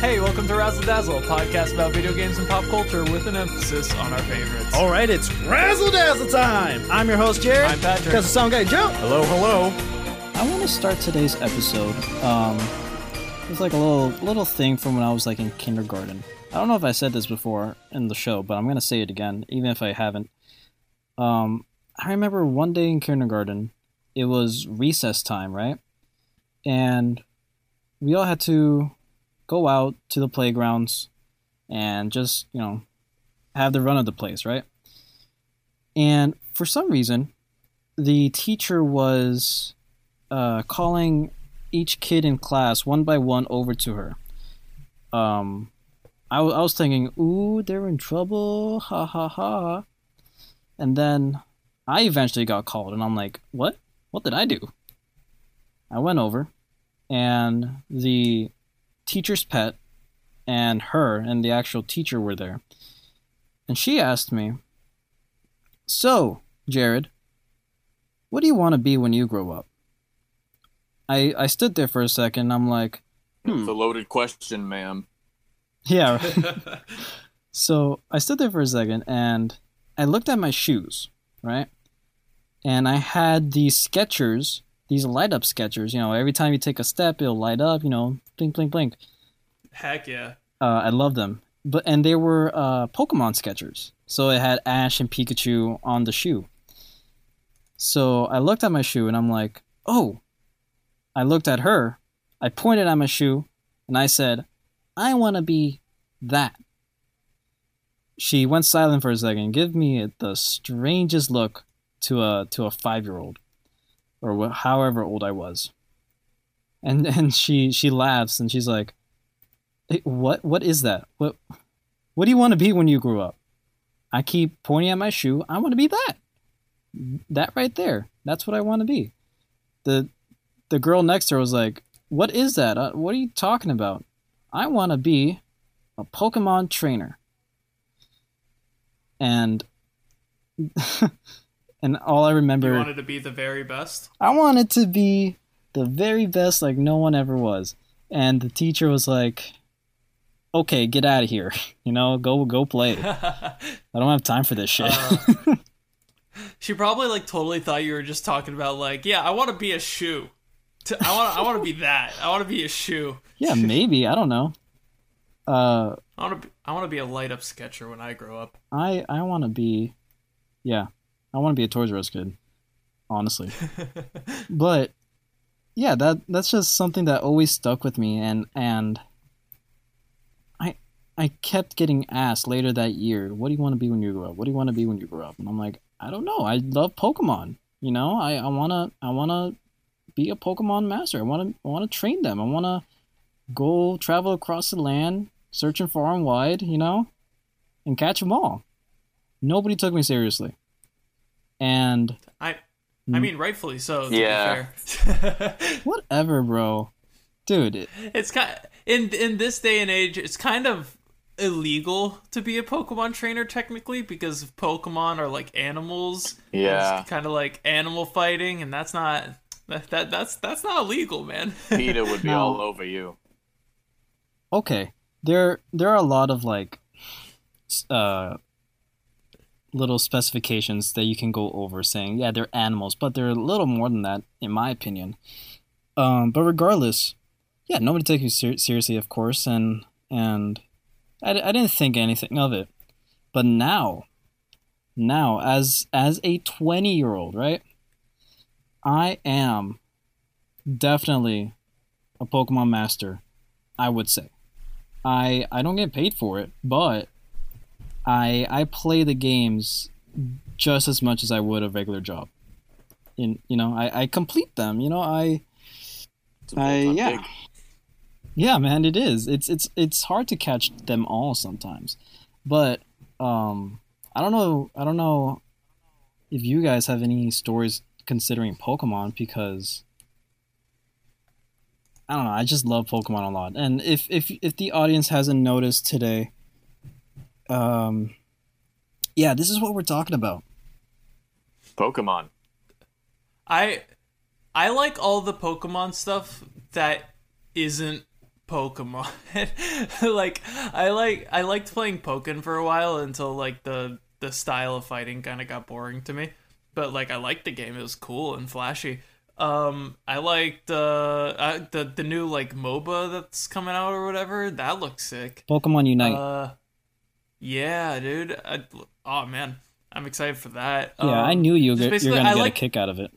Hey, welcome to Razzle Dazzle, a podcast about video games and pop culture with an emphasis on our favorites. All right, it's Razzle Dazzle time. I'm your host, Jared. I'm Patrick. That's the sound guy, Joe. Hello, hello. I want to start today's episode. Um, it's like a little little thing from when I was like in kindergarten. I don't know if I said this before in the show, but I'm gonna say it again, even if I haven't. Um, I remember one day in kindergarten, it was recess time, right? And we all had to go out to the playgrounds and just you know have the run of the place, right? And for some reason, the teacher was uh, calling each kid in class one by one over to her. Um, I, w- I was thinking, ooh, they're in trouble, ha ha ha. And then I eventually got called, and I'm like, what? What did I do? I went over, and the teacher's pet and her and the actual teacher were there. And she asked me, So, Jared, what do you want to be when you grow up? I I stood there for a second. I'm like, It's a hmm. loaded question, ma'am. yeah. right. so I stood there for a second and I looked at my shoes, right? And I had these Skechers, these light up Skechers. You know, every time you take a step, it'll light up. You know, blink, blink, blink. Heck yeah. Uh, I love them. But and they were uh, Pokemon Skechers, so it had Ash and Pikachu on the shoe. So I looked at my shoe and I'm like, oh. I looked at her. I pointed at my shoe and I said, I want to be that. She went silent for a second, give me the strangest look to a to a five year old, or wh- however old I was. And and she she laughs and she's like, "Eh, "What what is that? What what do you want to be when you grow up?" I keep pointing at my shoe. I want to be that. That right there. That's what I want to be. The the girl next to her was like, "What is that? Uh, what are you talking about?" I want to be a Pokemon trainer. And and all I remember You wanted to be the very best? I wanted to be the very best like no one ever was. And the teacher was like, "Okay, get out of here. You know, go go play. I don't have time for this shit." Uh, she probably like totally thought you were just talking about like, yeah, I want to be a shoe. I want I want to be that. I want to be a shoe. yeah, maybe, I don't know. Uh I want to be, I want to be a light up Skecher when I grow up. I I want to be yeah, I want to be a Toys R Us kid. Honestly. but yeah, that that's just something that always stuck with me and and I I kept getting asked later that year, what do you want to be when you grow up? What do you want to be when you grow up? And I'm like, I don't know. I love Pokemon. You know, I I want to I want to be a Pokemon master. I want to I want to train them. I want to go travel across the land, searching far and wide, you know, and catch them all. Nobody took me seriously. And I I mean, rightfully so. To Yeah. Be fair. whatever, bro. Dude, it- it's kind in in this day and age it's kind of illegal to be a pokemon trainer technically because pokemon are like animals Yeah. kind of like animal fighting and that's not that, that that's that's not illegal man PETA would be No. all over you. okay. There there are a lot of like uh little specifications that you can go over saying, yeah, they're animals, but they're a little more than that in my opinion. Um but regardless, yeah, nobody took you ser- seriously, of course, and and I, I didn't think anything of it. But now, now as as a 20 year old, right? I am definitely a Pokemon master, I would say. I I don't get paid for it, but I I play the games just as much as I would a regular job. In you know, I, I complete them. You know, I I- yeah. big. yeah, man, it is. It's it's it's hard to catch them all sometimes. But um I don't know I don't know if you guys have any stories considering Pokemon because I don't know, I just love Pokemon a lot. And if if if the audience hasn't noticed today um yeah, this is what we're talking about. Pokemon. i i like all the pokemon stuff that isn't Pokemon. like I like I liked playing Pokken for a while until like the the style of fighting kind of got boring to me. But like I liked the game; it was cool and flashy. Um, I liked uh, uh the the new like MOBA that's coming out or whatever. That looks sick. Pokemon Unite. Uh, yeah, dude. I, oh man, I'm excited for that. yeah, I Um, knew you were, you're gonna I get like a kick out of it.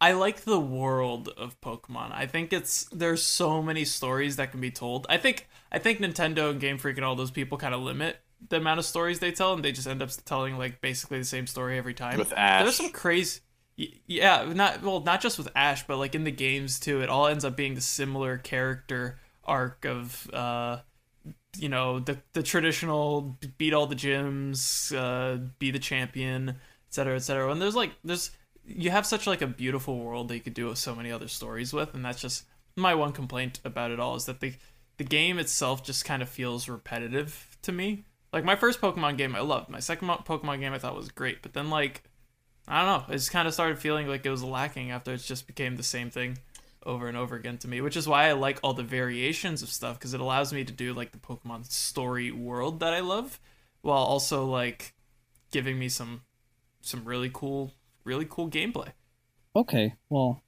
I like the world of Pokemon. I think it's there's so many stories that can be told. I think I think Nintendo and Game Freak and all those people kind of limit the amount of stories they tell, and they just end up telling like basically the same story every time. With Ash. there's some crazy. Yeah, not well, not just with Ash, but like in the games too. It all ends up being the similar character arc of, uh, you know, the the traditional beat all the gyms, uh, be the champion, et cetera, et cetera. And there's like there's you have such like a beautiful world that you could do so many other stories with, and that's just my one complaint about it all is that the the game itself just kind of feels repetitive to me. Like my first Pokemon game, I loved. My second Pokemon game, I thought was great, but then like I don't know, it just kind of started feeling like it was lacking after it just became the same thing over and over again to me, which is why I like all the variations of stuff because it allows me to do like the Pokemon story world that I love, while also like giving me some some really cool, really cool gameplay. Okay, well,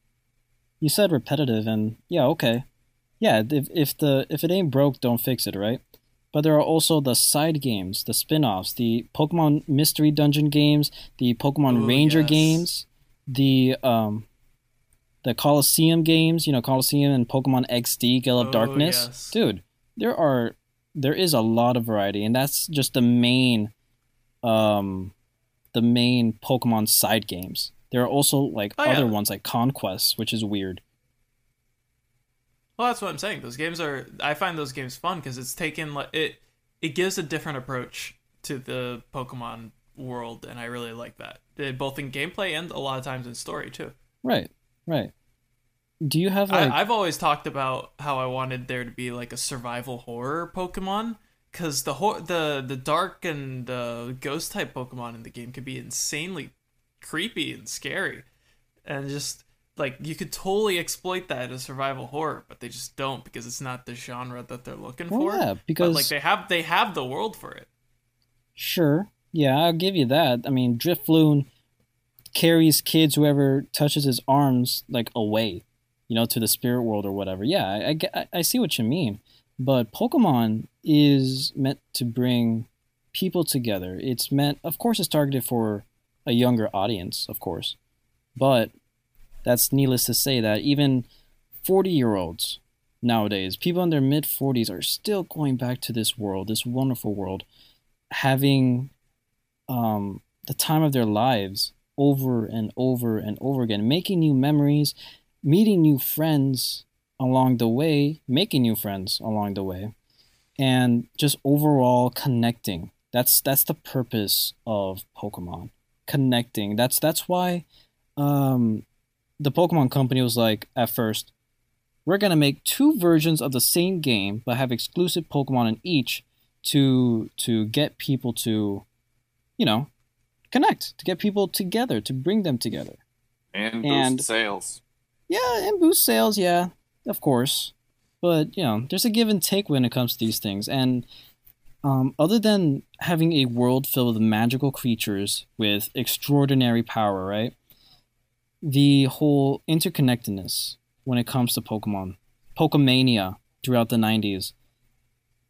you said repetitive, and yeah, okay, yeah. If if the if it ain't broke, don't fix it, right? But there are also the side games, the spin-offs, the Pokemon Mystery Dungeon games, the Pokemon Ooh, Ranger yes. games, the um, the Colosseum games. You know, Colosseum and Pokemon XD, Gale of Oh, Darkness. yes. Dude, there are there is a lot of variety, and that's just the main, um, the main Pokemon side games. There are also like Oh, yeah. other ones like Conquest, which is weird. Well, that's what I'm saying. Those games are. I find those games fun because it's taken like it. It gives a different approach to the Pokemon world, and I really like that. Both in gameplay and a lot of times in story too. Right, right. Do you have like I, I've always talked about how I wanted there to be like a survival horror Pokemon, because the hor- the the dark and uh, ghost type Pokemon in the game could be insanely creepy and scary, and just like you could totally exploit that as survival horror, but they just don't because it's not the genre that they're looking Well, for. yeah, but because like they have they have the world for it. Sure. Yeah, I'll give you that. I mean, Drifloon carries kids, whoever touches his arms, like away, you know, to the spirit world or whatever. Yeah, I, I, I- see what you mean. But Pokemon is meant to bring people together. It's meant, of course, it's targeted for a younger audience, of course. But that's needless to say that even 40 year olds nowadays, people in their mid 40s, are still going back to this world, this wonderful world having um, the time of their lives over and over and over again, making new memories, meeting new friends along the way, making new friends along the way, and just overall connecting. That's that's the purpose of Pokemon, connecting. That's that's why um, the Pokemon Company was like at first, we're gonna make two versions of the same game, but have exclusive Pokemon in each to to get people to you know connect to get people together to bring them together. And boost And- sales. yeah and boost sales yeah of course. But you know there's a give and take when it comes to these things. And um, other than having a world filled with magical creatures with extraordinary power right? The whole interconnectedness when it comes to pokemon pokemania throughout the 90s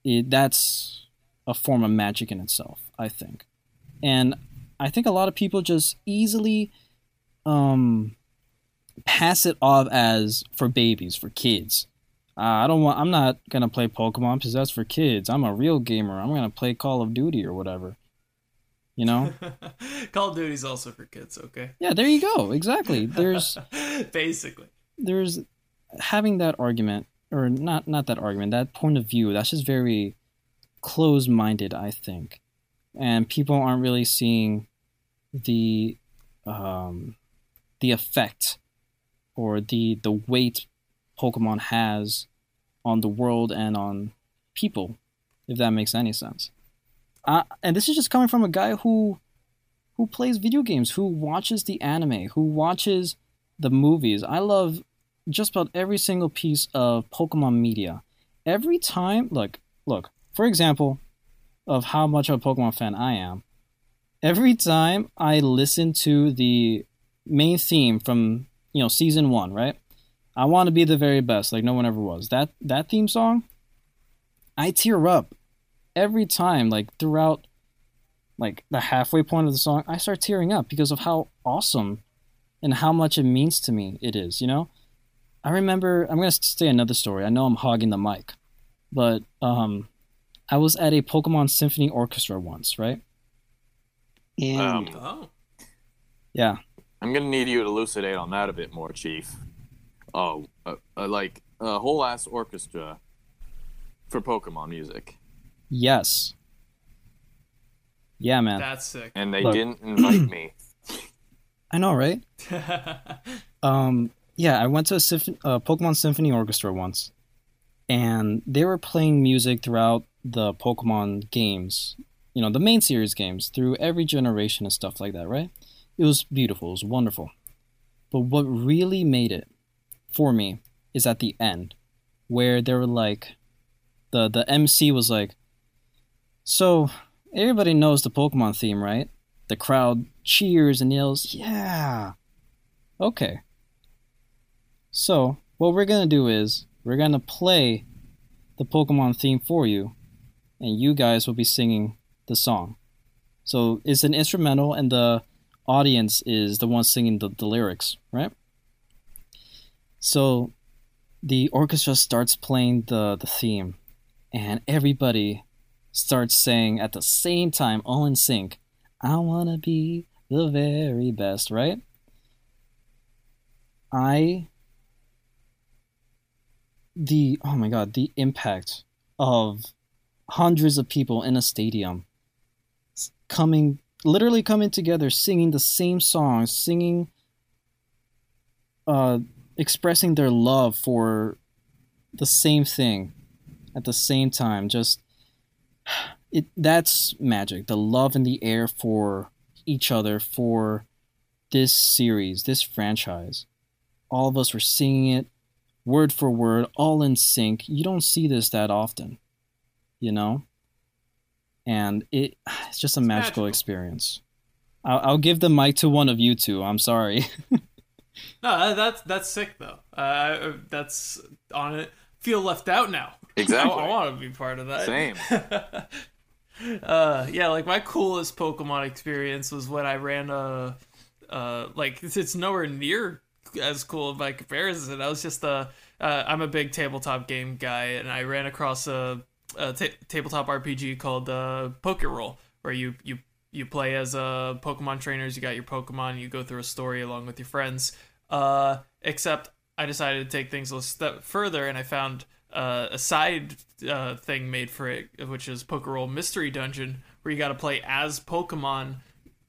it, that's a form of magic in itself i think. And i think a lot of people just easily um pass it off as for babies for kids. Uh, i don't want i'm not gonna play pokemon because that's for kids. I'm a real gamer. I'm gonna play call of duty or whatever. You know? Call of Duty's also for kids, okay? yeah there you go. Exactly. There's basically. there's having that argument or not not that argument that point of view that's just very close-minded i think and people aren't really seeing the um the effect or the the weight pokemon has on the world and on people if that makes any sense uh, and this is just coming from a guy who who plays video games who watches the anime who watches the movies i love just about every single piece of Pokemon media. every time, look, look, for example, of how much of a Pokemon fan I am, every time I listen to the main theme from, you know, season one, right? I want to be the very best, like no one ever was. That that theme song, I tear up every time, like throughout like the halfway point of the song, I start tearing up because of how awesome and how much it means to me it is, you know? I remember I'm gonna say another story. I know I'm hogging the mic, but um I was at a Pokemon Symphony Orchestra once, right? And Um, Oh. yeah, I'm gonna need you to elucidate on that a bit more, Chief. Oh, uh, uh, like a whole ass orchestra for Pokemon music, yes. Yeah, man. That's sick. and they Look. didn't invite me. I know, right? Um, yeah, I went to a symphony, uh, Pokemon Symphony Orchestra once, and they were playing music throughout the Pokemon games, you know, the main series games, through every generation and stuff like that, right? It was beautiful, it was wonderful. But what really made it for me is at the end, where they were like, the the MC was like, so everybody knows the Pokemon theme, right? The crowd cheers and yells, yeah. Okay. So, what we're to do is we're to play the Pokemon theme for you, and you guys will be singing the song. So, it's an instrumental, and the audience is the one singing the, the lyrics, right? So, the orchestra starts playing the, the theme, and everybody starts saying at the same time, all in sync, I want to be the very best, right? I the oh my god, the impact of hundreds of people in a stadium coming literally coming together singing the same songs, singing uh expressing their love for the same thing at the same time. Just it that's magic. The love in the air for each other for this series this franchise. All of us were singing it word for word all in sync. You don't see this that often you know and it it's just a It's magical, magical. experience I'll, I'll give the mic to one of you two i'm sorry No, that's that's sick though. Uh, that's on it. Feel left out now. Exactly. I, want to be part of that. Same. uh, yeah, like my coolest Pokemon experience was when I ran a, uh, like it's, it's nowhere near as cool by comparison. I was just a, uh, I'm a big tabletop game guy, and I ran across a, a tabletop RPG called uh, Pokérole, where you you you play as uh, Pokemon trainers. You got your Pokemon. You go through a story along with your friends. Uh, except I decided to take things a step further, and I found uh, a side uh, thing made for it, which is Pokérole Mystery Dungeon, where you got to play as Pokemon,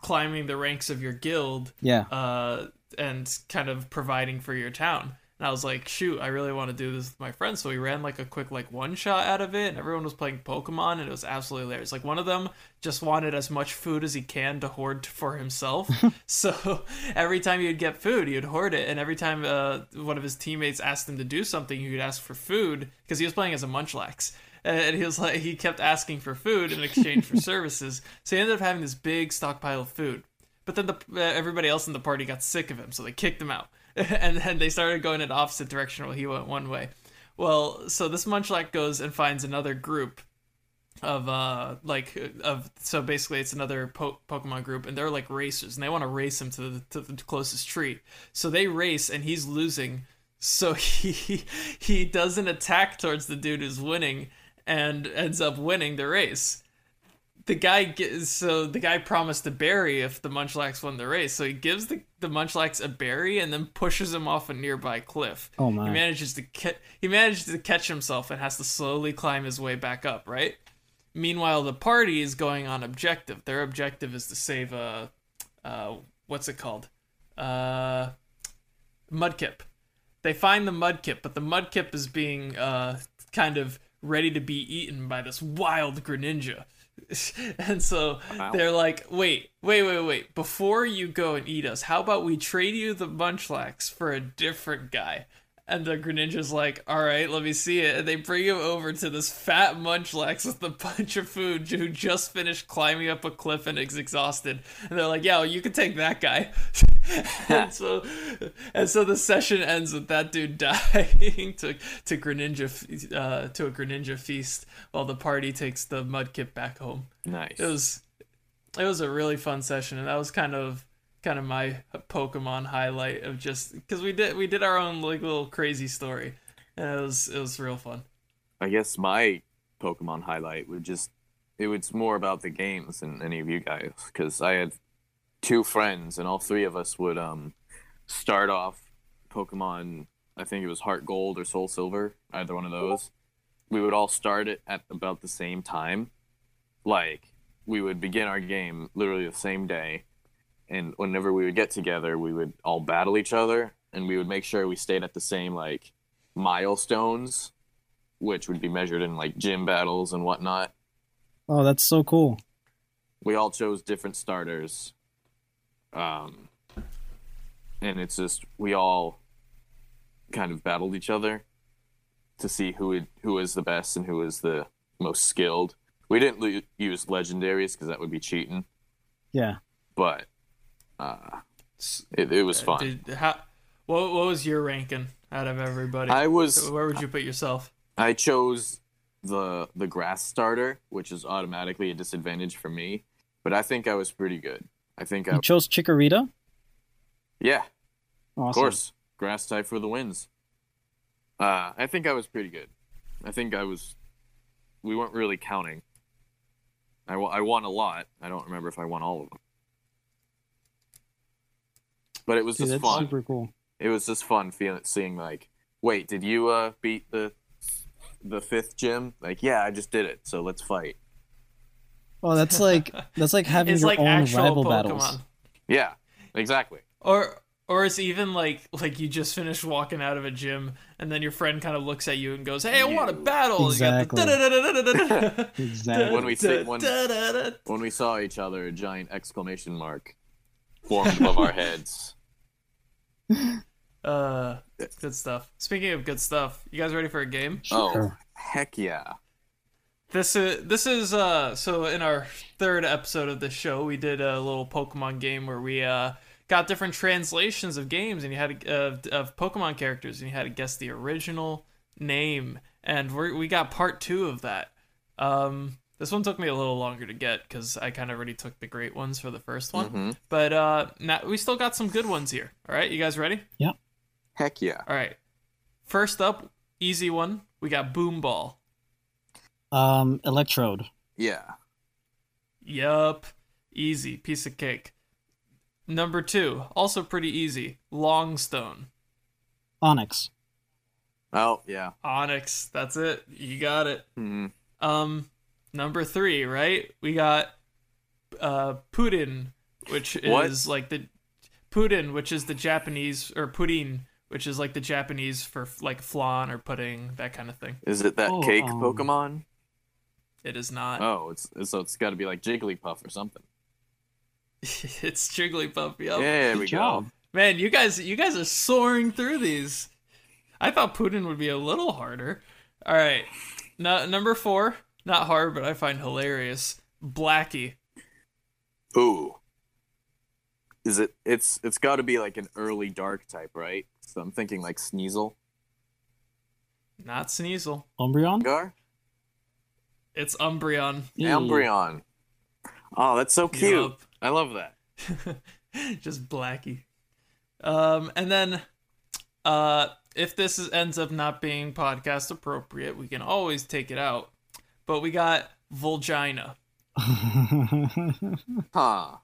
climbing the ranks of your guild, yeah uh, and kind of providing for your town. And I was like, shoot, I really want to do this with my friends. So we ran like a quick like one shot out of it, and everyone was playing Pokemon, and it was absolutely hilarious. Like one of them just wanted as much food as he can to hoard for himself. so every time he would get food, he would hoard it, and every time uh, one of his teammates asked him to do something, he would ask for food because he was playing as a Munchlax. And he was like, he kept asking for food in exchange for services. So he ended up having this big stockpile of food. But then the uh, everybody else in the party got sick of him, so they kicked him out, and then they started going in opposite direction while he went one way. Well, so this Munchlax goes and finds another group of uh like of so basically it's another po- Pokemon group, and they're like racers, and they want to race him to the to the closest tree. So they race, and he's losing. So he he does an attack towards the dude who's winning, and ends up winning the race the guy gets so the guy promised a berry if the Munchlax won the race. So he gives the the Munchlax a berry and then pushes him off a nearby cliff. Oh, my! He manages to ca- he manages to catch himself and has to slowly climb his way back up. Right. Meanwhile, the party is going on objective. Their objective is to save uh uh what's it called uh Mudkip. They find the Mudkip, but the Mudkip is being uh kind of ready to be eaten by this wild Greninja. and so Wow. they're like, wait, wait, wait, wait. Before you go and eat us, how about we trade you the Munchlax for a different guy? And the Greninja's like, all right, let me see it. And they bring him over to this fat Munchlax with a bunch of food who just finished climbing up a cliff and is exhausted. And they're like, yeah, well, you can take that guy. and so and so the session ends with that dude dying to to Greninja uh, to a Greninja feast while the party takes the Mudkip back home. Nice. It was it was a really fun session, and that was kind of kind of my Pokemon highlight of just because we did we did our own like little crazy story, and it was it was real fun. I guess my Pokemon highlight would just it was more about the games than any of you guys because I had two friends and all three of us would um start off Pokemon. I think it was Heart Gold or Soul Silver, either one of those. We would all start it at about the same time. Like we would begin our game literally the same day, and whenever we would get together, we would all battle each other, and we would make sure we stayed at the same like milestones, which would be measured in like gym battles and whatnot. Oh, that's so cool. We all chose different starters, um, and it's just we all kind of battled each other to see who would, who was the best and who was the most skilled. We didn't lo- use legendaries because that would be cheating, Yeah. but uh, it, it was fun. Did, how, what what was your ranking out of everybody? I was Where would you put yourself? I chose the the grass starter, which is automatically a disadvantage for me, but I think I was pretty good. I think I chose Chikorita? yeah, Awesome. of course, grass type for the wins. Uh, I think I was pretty good. I think I was. We weren't really counting. I, I won a lot. I don't remember if I won all of them, but it was Dude, just fun. super cool. it was just fun feeling seeing like wait did you uh beat the the fifth gym like yeah i just did it so let's fight Oh, that's like that's like having It's your like own rival Pokemon. battles. yeah exactly Or or it's even like like you just finished walking out of a gym and then your friend kind of looks at you and goes, "Hey, I want a battle." Exactly. You got the Exactly. when we say when, when we saw each other a giant exclamation mark formed above our heads Uh, good stuff. Speaking of good stuff, you guys ready for a game? oh heck yeah This is this is uh so in our third episode of the show we did a little Pokemon game where we uh got different translations of games and you had to, uh, of Pokemon characters and you had to guess the original name and we we got part two of that. Um, this one took me a little longer to get because I kind of already took the great ones for the first one, Mhm. but uh, now we still got some good ones here. All right, you guys ready? Yeah. Heck yeah All right. First up, easy one. We got Boom Ball. Um, Electrode. yeah Yup. Easy. Piece of cake. Number two, also pretty easy. Longstone. Onyx. oh yeah Onyx. That's it. You got it. Mhm. Um, number three, right? We got uh Putin, which is What? like the Putin, which is the Japanese or pudding, which is like the Japanese for like flan or pudding, that kind of thing. is it that Oh, cake um, pokemon It is not. oh it's so it's got to be like jigglypuff or something it's Jigglypuff. Yep. yeah Good we job. go Man, you guys, you guys are soaring through these. I thought Putin would be a little harder. All right, no, number four, not hard, but I find hilarious. Blackie. Ooh. Is it? It's it's got to be like an early dark type, right? So I'm thinking like Sneasel, Not Sneasel. Umbreon. Gar, It's Umbreon. Umbreon. Oh, that's so cute. Yup. I love that. Just Blackie. Um, and then, uh, if this is, ends up not being podcast appropriate, we can always take it out. But we got Volgina. Huh.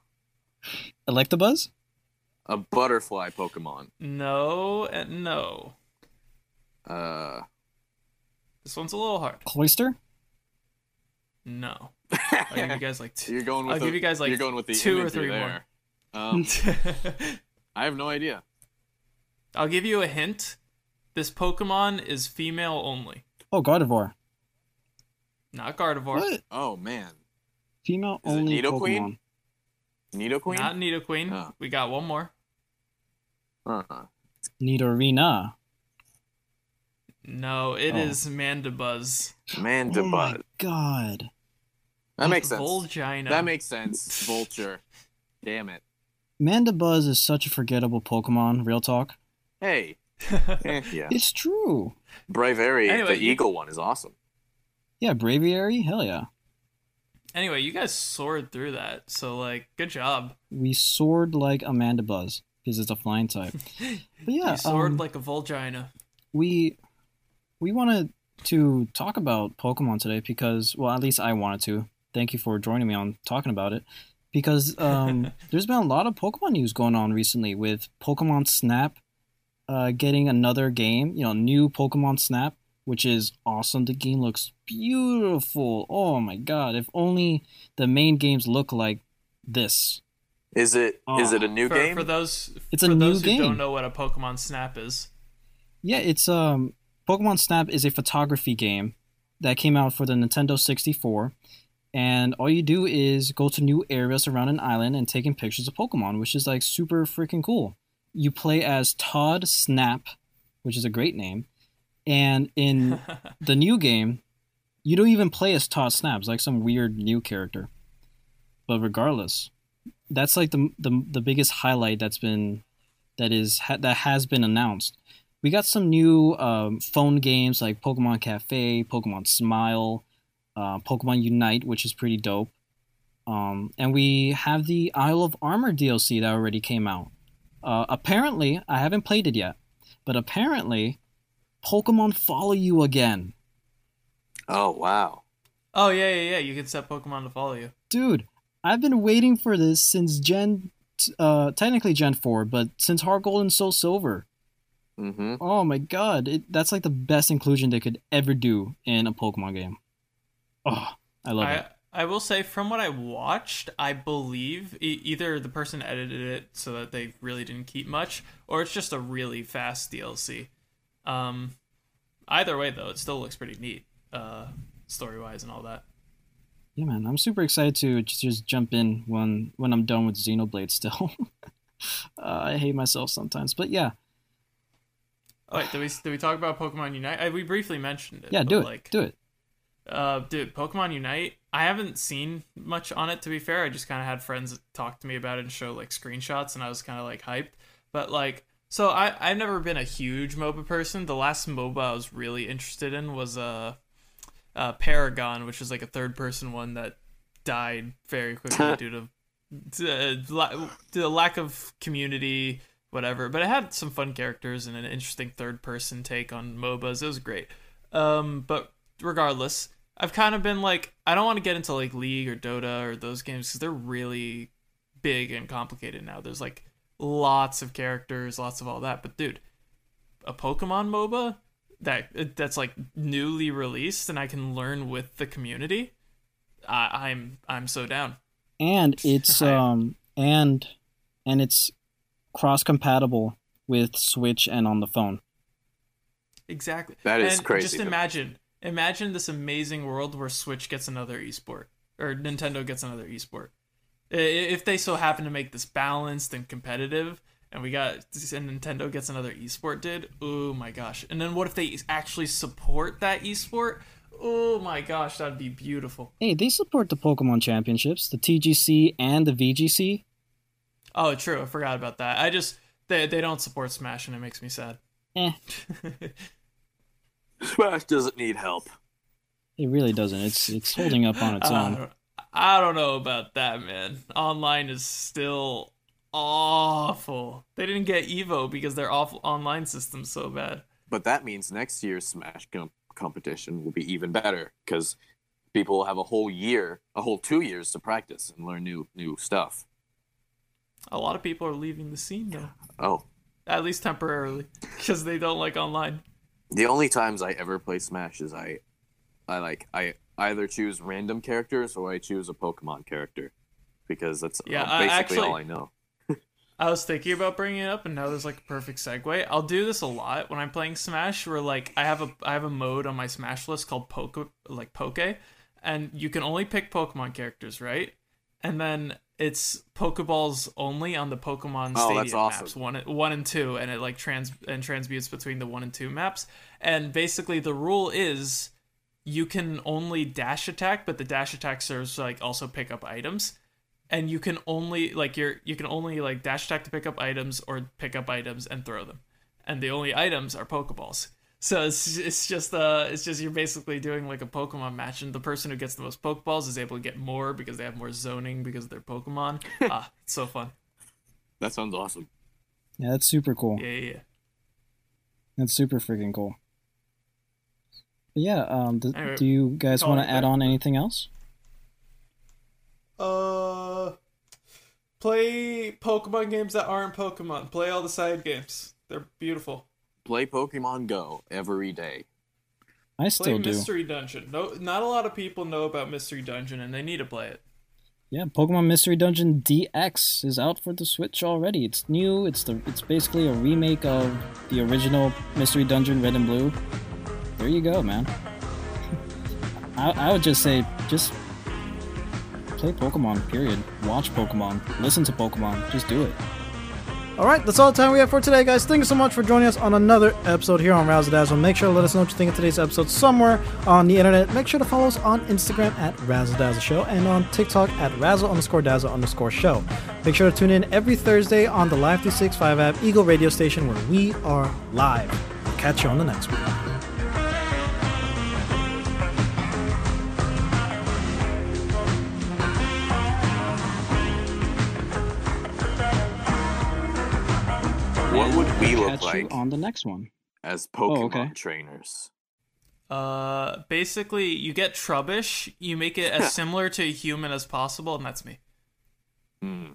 Electabuzz. A butterfly Pokemon. No and no. Uh. This one's a little hard. Cloyster. No. I'll give you guys like two. You're going with I'll the, give you guys, like, you're going with the two or three there. Um, I have no idea. I'll give you a hint. This Pokemon is female only. Oh, Gardevoir. Not Gardevoir. What? Oh man, Female only. Is it only Nidoqueen? Pokemon. Nidoqueen. Not Nidoqueen. Oh. We got one more. Uh-huh. Nidorina. No, it Oh. is Mandibuzz. Man, Oh my Mandibuzz. god. That makes sense. Volgina. That makes sense. Vulture. Damn it. Mandibuzz is such a forgettable Pokemon, real talk. Hey. Eh, yeah. It's true. Braviary, Anyway, the you- eagle one, is awesome. Yeah, Braviary, hell yeah. Anyway, you guys soared through that, so like, good job. We soared like a Mandibuzz because it's a flying type. But yeah, you soared um, like a Volgina. we we wanted to talk about Pokemon today because, well, at least I wanted to. Thank you for joining me on talking about it. Because um, there's been a lot of Pokemon news going on recently with Pokemon Snap uh, getting another game, you know, new Pokemon Snap, which is awesome. The game looks beautiful. Oh my god! If only the main games look like this. Is it? Is Oh. it a new for, game? for those It's a for new those who game. don't know what a Pokemon Snap is. Yeah, it's um Pokemon Snap is a photography game that came out for the Nintendo 64. And all you do is go to new areas around an island and taking pictures of Pokemon, which is like super freaking cool. You play as Todd Snap, which is a great name. And in the new game, you don't even play as Todd Snap, it's like some weird new character. But regardless, that's like the the, the biggest highlight that's been that is ha- that has been announced. We got some new um, phone games like Pokemon Cafe, Pokemon Smile, uh, Pokemon Unite, which is pretty dope. Um, and we have the Isle of Armor DLC that already came out. Uh, apparently, I haven't played it yet, but apparently, Pokemon follow you again. oh wow. Oh yeah, yeah, yeah. You can set Pokemon to follow you. Dude, I've been waiting for this since Gen, uh, technically Gen 4, but since Heart Gold and Soul Silver. Mm-hmm. Oh my god, it, that's like the best inclusion they could ever do in a Pokemon game. Oh, I love I it. I will say from what I watched, I believe e- either the person edited it so that they really didn't keep much, or it's just a really fast DLC. Um, either way though, it still looks pretty neat, uh, story wise and all that. Yeah, man, I'm super excited to just, just jump in when when I'm done with Xenoblade. Still, uh, I hate myself sometimes, but yeah, wait, did we did we talk about Pokemon Unite? I, we briefly mentioned it. yeah, do it, Like, do it. Uh, dude, Pokemon Unite. I haven't seen much on it to be fair. I just kind of had friends talk to me about it and show like screenshots, and I was kind of like hyped. But like, so I I've never been a huge MOBA person. The last MOBA I was really interested in was uh, uh Paragon, which is like a third person one that died very quickly due to the, la- the lack of community, whatever. But it had some fun characters and an interesting third person take on MOBAs. It was great. Um, but regardless, I've kind of been like, I don't want to get into like League or Dota or those games because they're really big and complicated now. There's like lots of characters, lots of all that. But dude, a Pokemon MOBA that that's like newly released and I can learn with the community. I, I'm I'm so down. And it's um and and it's cross compatible with Switch and on the phone. Exactly. That is and crazy Just to imagine, imagine this amazing world where Switch gets another esport or Nintendo gets another esport. I- If they so happen to make this balanced and competitive, and we got and Nintendo gets another esport, did oh my gosh! And then what if they actually support that esport? Oh my gosh, that'd be beautiful. Hey, they support the Pokemon Championships, the TGC and the VGC. Oh, true. I forgot about that. I just they they don't support Smash, and it makes me sad. Eh, Smash doesn't need help. it really doesn't. It's it's holding up on its I own. don't, I don't know about that, man. Online is still awful. They didn't get Evo because their awful online system's so bad. But that means next year's Smash com- competition will be even better because people will have a whole year, a whole two years to practice and learn new new stuff. A lot of people are leaving the scene though, Oh, at least temporarily, because they don't like online. the only times I ever play Smash is I, I like I either choose random characters or I choose a Pokemon character, because that's Yeah, uh, I- basically actually- all I know. I was thinking about bringing it up, and now there's like a perfect segue. I'll do this a lot when I'm playing Smash, where like I have a I have a mode on my Smash list called Poke like Poke, and you can only pick Pokemon characters, right? And then it's Pokeballs only on the Pokemon Oh, Stadium awesome. maps, one one and two, and it like trans and transmutes between the one and two maps. And basically, the rule is you can only dash attack, but the dash attack serves to, like also pick up items. And you can only like you're you can only like dash attack to pick up items or pick up items and throw them. And the only items are Pokeballs. So it's it's just uh it's just you're basically doing like a Pokemon match, and the person who gets the most Pokeballs is able to get more because they have more zoning because of their Pokemon. ah, it's so fun. That sounds awesome. Yeah, that's super cool. Yeah, yeah, yeah. That's super freaking cool. But yeah, um, th- Anyway, do you guys want to add on anything else? Uh, play Pokemon games that aren't Pokemon. Play all the side games. They're beautiful. Play Pokemon Go every day. I Play still do. Mystery Dungeon. No, not a lot of people know about Mystery Dungeon, and they need to play it. Yeah, Pokemon Mystery Dungeon DX is out for the Switch already. It's new. It's the it's basically a remake of the original Mystery Dungeon Red and Blue. There you go, man. I, I would just say just play Pokemon. Period. Watch Pokemon. Listen to Pokemon. Just do it. All right, that's all the time we have for today, guys. Thank you so much for joining us on another episode here on Razzle Dazzle. Make sure to let us know what you think of today's episode somewhere on the internet. Make sure to follow us on Instagram at Razzle Dazzle Show and on TikTok at Razzle underscore Dazzle underscore Show. Make sure to tune in every Thursday on the Live 365 app Eagle radio station where we are live. Catch you on the next one. We look Catch like you on the next one. as Oh, Pokemon okay. trainers? Uh, basically, you get Trubbish. You make it as similar to a human as possible, and that's me. Hmm.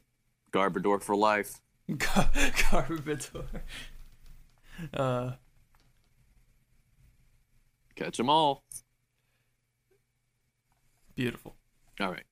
Garbodor for life. Gar- Garbodor. Uh, Catch them all. beautiful. All right.